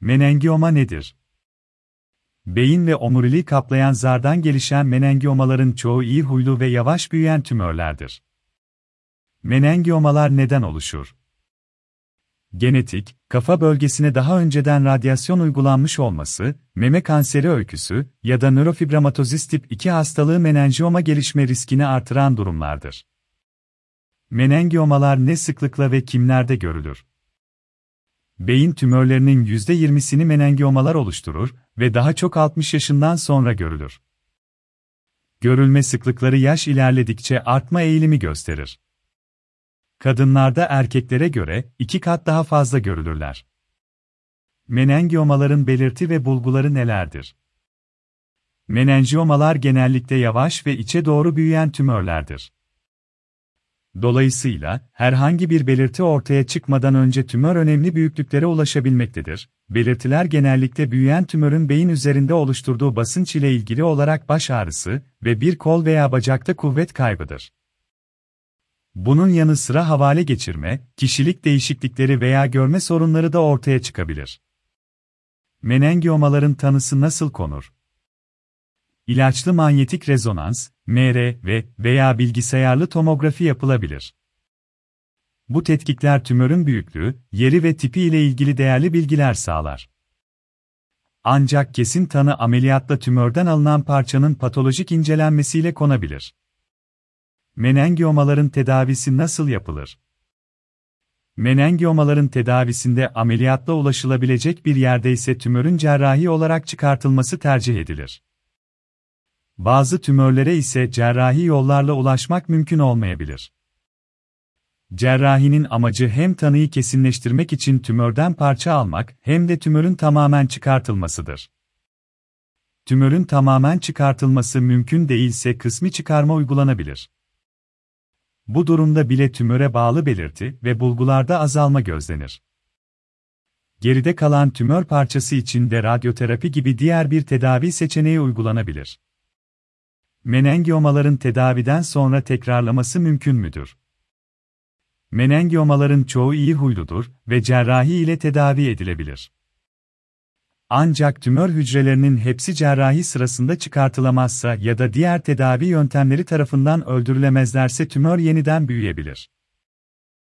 Menengioma nedir? Beyin ve omuriliği kaplayan zardan gelişen menengiomaların çoğu iyi huylu ve yavaş büyüyen tümörlerdir. Menengiomalar neden oluşur? Genetik, kafa bölgesine daha önceden radyasyon uygulanmış olması, meme kanseri öyküsü ya da nörofibramatozis tip 2 hastalığı menengioma gelişme riskini artıran durumlardır. Menengiomalar ne sıklıkla ve kimlerde görülür? Beyin tümörlerinin %20'sini menengiomalar oluşturur ve daha çok 60 yaşından sonra görülür. Görülme sıklıkları yaş ilerledikçe artma eğilimi gösterir. Kadınlarda erkeklere göre iki kat daha fazla görülürler. Menengiomaların belirti ve bulguları nelerdir? Menengiomalar genellikle yavaş ve içe doğru büyüyen tümörlerdir. Dolayısıyla, herhangi bir belirti ortaya çıkmadan önce tümör önemli büyüklüklere ulaşabilmektedir. Belirtiler genellikle büyüyen tümörün beyin üzerinde oluşturduğu basınç ile ilgili olarak baş ağrısı ve bir kol veya bacakta kuvvet kaybıdır. Bunun yanı sıra havale geçirme, kişilik değişiklikleri veya görme sorunları da ortaya çıkabilir. Menengiomaların tanısı nasıl konur? İlaçlı manyetik rezonans, MR ve veya bilgisayarlı tomografi yapılabilir. Bu tetkikler tümörün büyüklüğü, yeri ve tipi ile ilgili değerli bilgiler sağlar. Ancak kesin tanı ameliyatla tümörden alınan parçanın patolojik incelenmesiyle konabilir. Menengiomaların tedavisi nasıl yapılır? Menengiomaların tedavisinde ameliyatla ulaşılabilecek bir yerde ise tümörün cerrahi olarak çıkartılması tercih edilir. Bazı tümörlere ise cerrahi yollarla ulaşmak mümkün olmayabilir. Cerrahinin amacı hem tanıyı kesinleştirmek için tümörden parça almak hem de tümörün tamamen çıkartılmasıdır. Tümörün tamamen çıkartılması mümkün değilse kısmi çıkarma uygulanabilir. Bu durumda bile tümöre bağlı belirti ve bulgularda azalma gözlenir. Geride kalan tümör parçası için de radyoterapi gibi diğer bir tedavi seçeneği uygulanabilir. Menengiomaların tedaviden sonra tekrarlaması mümkün müdür? Menengiomaların çoğu iyi huyludur ve cerrahi ile tedavi edilebilir. Ancak tümör hücrelerinin hepsi cerrahi sırasında çıkartılamazsa ya da diğer tedavi yöntemleri tarafından öldürülemezlerse tümör yeniden büyüyebilir.